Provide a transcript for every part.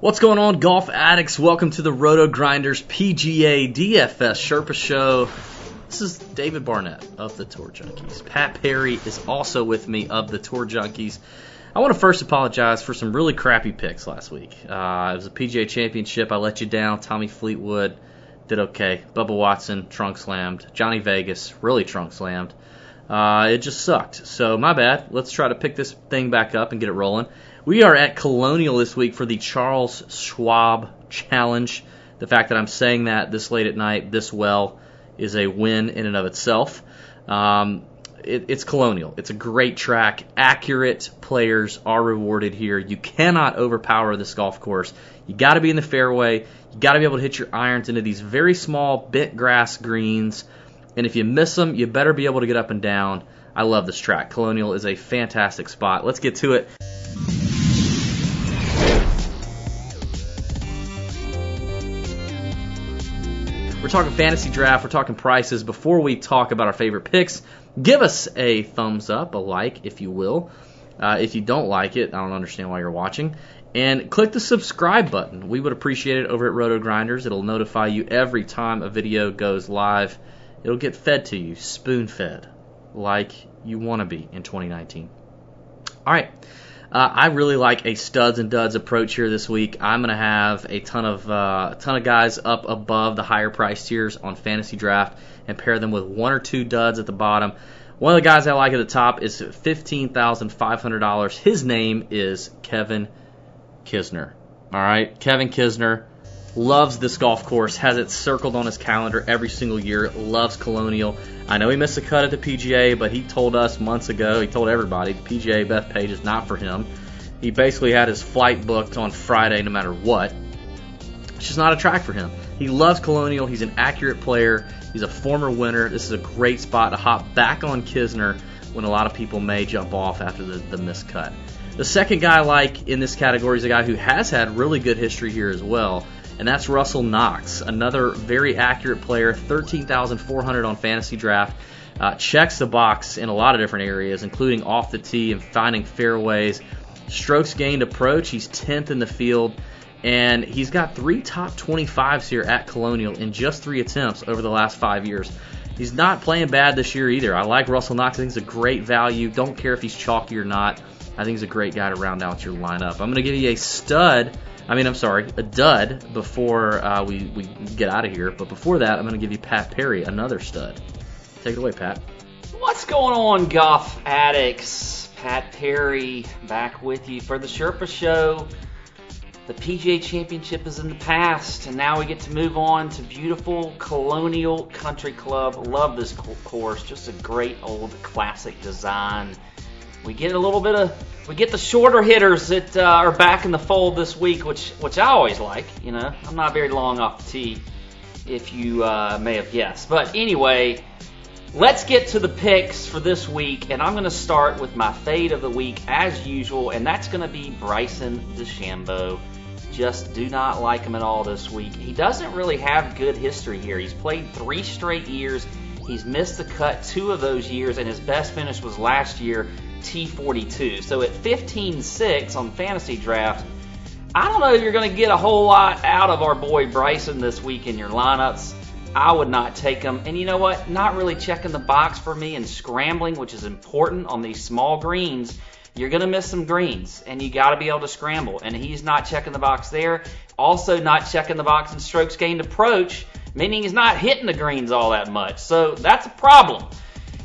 What's going on, golf addicts? Welcome to the RotoGrinders PGA DFS Sherpa Show. This is David Barnett of the Tour Junkies. Pat Perry is also with me of the Tour Junkies. I want to first apologize for some really crappy picks last week. Uh, it was a PGA Championship. I let you down. Tommy Fleetwood did okay. Bubba Watson trunk slammed. Johnny Vegas really trunk slammed. Uh, it just sucked. So my bad. Let's try to pick this thing back up and get it rolling. We are at Colonial this week for the Charles Schwab Challenge. The fact that I'm saying that this late at night, this well, is a win in and of itself. Um, it, it's Colonial. It's a great track. Accurate players are rewarded here. You cannot overpower this golf course. You got to be in the fairway. You got to be able to hit your irons into these very small bent grass greens. And if you miss them, you better be able to get up and down. I love this track. Colonial is a fantastic spot. Let's get to it. We're talking fantasy draft, we're talking prices. Before we talk about our favorite picks, give us a thumbs up, a like, if you will. Uh, if you don't like it, I don't understand why you're watching. And click the subscribe button. We would appreciate it over at RotoGrinders. It'll notify you every time a video goes live. It'll get fed to you, spoon fed, like you want to be in 2019. All right. Uh, I really like a studs and duds approach here this week. I'm going to have a ton of uh, a ton of guys up above the higher price tiers on fantasy draft and pair them with one or two duds at the bottom. One of the guys I like at the top is fifteen thousand five hundred dollars. His name is Kevin Kisner. All right, Kevin Kisner loves this golf course, has it circled on his calendar every single year, loves Colonial. I know he missed a cut at the PGA, but he told us months ago, he told everybody, the PGA Bethpage is not for him. He basically had his flight booked on Friday no matter what. It's just not a track for him. He loves Colonial. He's an accurate player. He's a former winner. This is a great spot to hop back on Kisner when a lot of people may jump off after the, the missed cut. The second guy I like in this category is a guy who has had really good history here as well and that's Russell Knox, another very accurate player, 13,400 on fantasy draft. Uh, checks the box in a lot of different areas, including off the tee and finding fairways. Strokes gained approach, he's 10th in the field, and he's got three top 25s here at Colonial in just three attempts over the last five years. He's not playing bad this year either. I like Russell Knox. I think he's a great value. Don't care if he's chalky or not. I think he's a great guy to round out your lineup. I'm going to give you a stud I mean, I'm sorry, a dud before uh, we, we get out of here. But before that, I'm going to give you Pat Perry, another stud. Take it away, Pat. What's going on, golf addicts? Pat Perry back with you for the Sherpa Show. The PGA Championship is in the past, and now we get to move on to beautiful Colonial Country Club. Love this course, just a great old classic design. We get a little bit of we get the shorter hitters that uh, are back in the fold this week, which which I always like. You know, I'm not very long off the tee, if you uh, may have guessed. But anyway, let's get to the picks for this week, and I'm going to start with my fade of the week as usual, and that's going to be Bryson DeChambeau. Just do not like him at all this week. He doesn't really have good history here. He's played three straight years. He's missed the cut two of those years, and his best finish was last year T42. So at 15-6 on fantasy draft, I don't know if you're going to get a whole lot out of our boy Bryson this week in your lineups. I would not take him. And you know what? Not really checking the box for me and scrambling, which is important on these small greens. You're going to miss some greens, and you got to be able to scramble. And he's not checking the box there. Also, not checking the box in strokes gained approach, meaning he's not hitting the greens all that much. So that's a problem.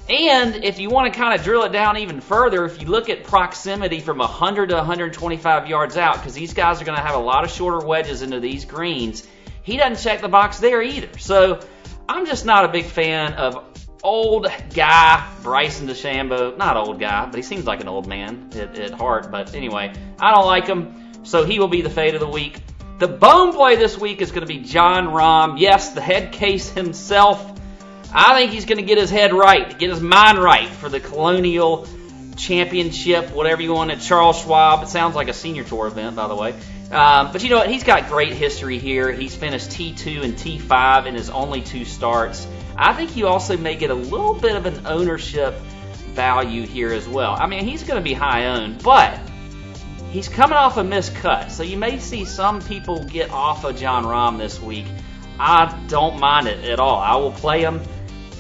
And if you want to kind of drill it down even further, if you look at proximity from 100 to 125 yards out, because these guys are going to have a lot of shorter wedges into these greens, he doesn't check the box there either. So I'm just not a big fan of old guy Bryson DeChambeau. Not old guy, but he seems like an old man at, at heart. But anyway, I don't like him. So he will be the fade of the week. The bone play this week is going to be Jon Rahm. Yes, the head case himself. I think he's going to get his head right, get his mind right for the Colonial Championship, whatever you want at Charles Schwab. It sounds like a senior tour event, by the way. Um, but you know what? He's got great history here. He's finished T2 and T5 in his only two starts. I think you also may get a little bit of an ownership value here as well. I mean, he's going to be high owned, but he's coming off a missed cut. So you may see some people get off of Jon Rahm this week. I don't mind it at all. I will play him.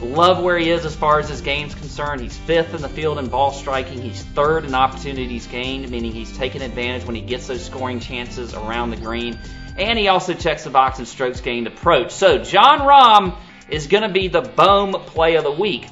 Love where he is as far as his game's concerned. He's fifth in the field in ball striking. He's third in opportunities gained, meaning he's taking advantage when he gets those scoring chances around the green. And he also checks the box in strokes gained approach. So Jon Rahm is going to be the boom play of the week.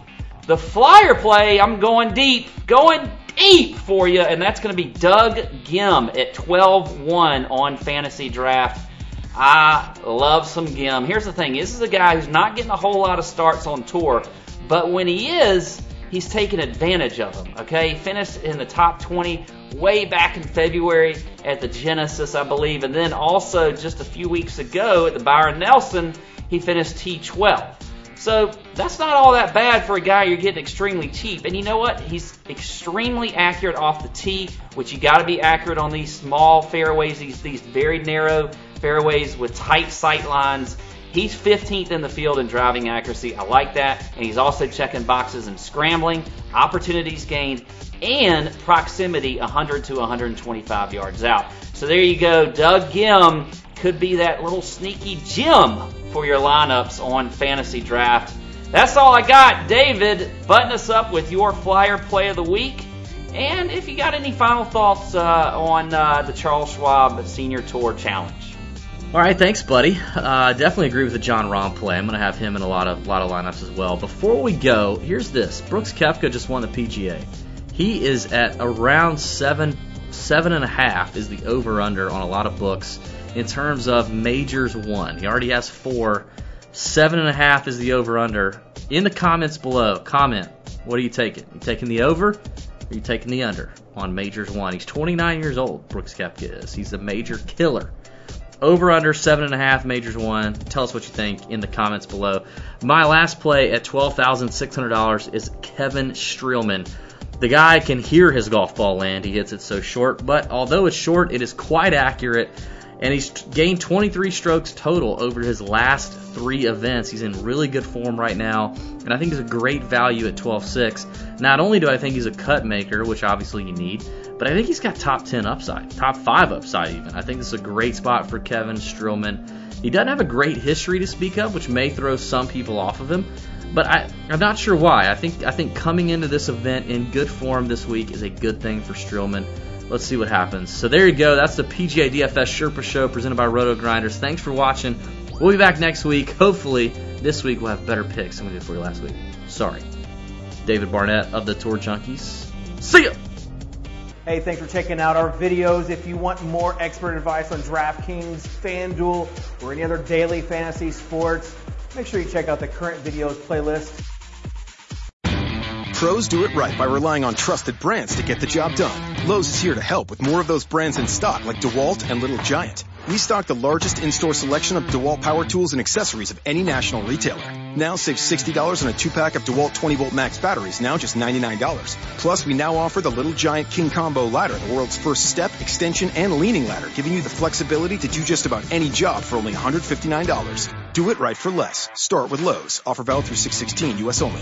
The flyer play, I'm going deep, going deep for you, and that's going to be Doug Ghim at 12 1 on Fantasy Draft. I love some Ghim. Here's the thing this is a guy who's not getting a whole lot of starts on tour, but when he is, he's taking advantage of them. Okay, he finished in the top 20 way back in February at the Genesis, I believe, and then also just a few weeks ago at the Byron Nelson, he finished T12. So that's not all that bad for a guy you're getting extremely cheap. And you know what? He's extremely accurate off the tee, which you got to be accurate on these small fairways, these these very narrow fairways with tight sight lines. He's 15th in the field in driving accuracy. I like that. And he's also checking boxes in scrambling, opportunities gained, and proximity 100 to 125 yards out. So there you go. Doug Ghim could be that little sneaky gem for your lineups on fantasy draft. That's all I got. David, button us up with your flyer play of the week. And if you got any final thoughts uh, on uh, the Charles Schwab Senior Tour Challenge. All right, thanks, buddy. Uh, definitely agree with the Jon Rahm play. I'm going to have him in a lot of lot of lineups as well. Before we go, here's this: Brooks Koepka just won the PGA. He is at around seven seven and a half is the over under on a lot of books in terms of majors won. He already has four. Seven and a half is the over under. In the comments below, comment what are you taking? You taking the over? Or are you taking the under on majors won? He's 29 years old. Brooks Koepka is. He's a major killer. Over under seven and a half majors won. Tell us what you think in the comments below. My last play at twelve thousand six hundred dollars is Kevin Streelman. The guy can hear his golf ball land. He hits it so short, but although it's short, it is quite accurate. And he's gained 23 strokes total over his last three events. He's in really good form right now, and I think he's a great value at 12.6. Not only do I think he's a cut maker, which obviously you need, but I think he's got top 10 upside, top 5 upside even. I think this is a great spot for Kevin Streelman. He doesn't have a great history to speak of, which may throw some people off of him, but I, I'm not sure why. I think I think coming into this event in good form this week is a good thing for Streelman. Let's see what happens. So there you go. That's the PGA DFS Sherpa Show presented by RotoGrinders. Thanks for watching. We'll be back next week. Hopefully, this week we'll have better picks than we did for you last week. Sorry. David Barnett of the Tour Junkies. See ya! Hey, thanks for checking out our videos. If you want more expert advice on DraftKings, FanDuel, or any other daily fantasy sports, make sure you check out the current videos playlist. Pros do it right by relying on trusted brands to get the job done. Lowe's is here to help with more of those brands in stock like DeWalt and Little Giant. We stock the largest in-store selection of DeWalt power tools and accessories of any national retailer. Now save $60 on a two-pack of DeWalt 20-volt max batteries, now just $99. Plus, we now offer the Little Giant King Combo ladder, the world's first step, extension, and leaning ladder, giving you the flexibility to do just about any job for only $159. Do it right for less. Start with Lowe's. Offer valid through 616, U.S. only.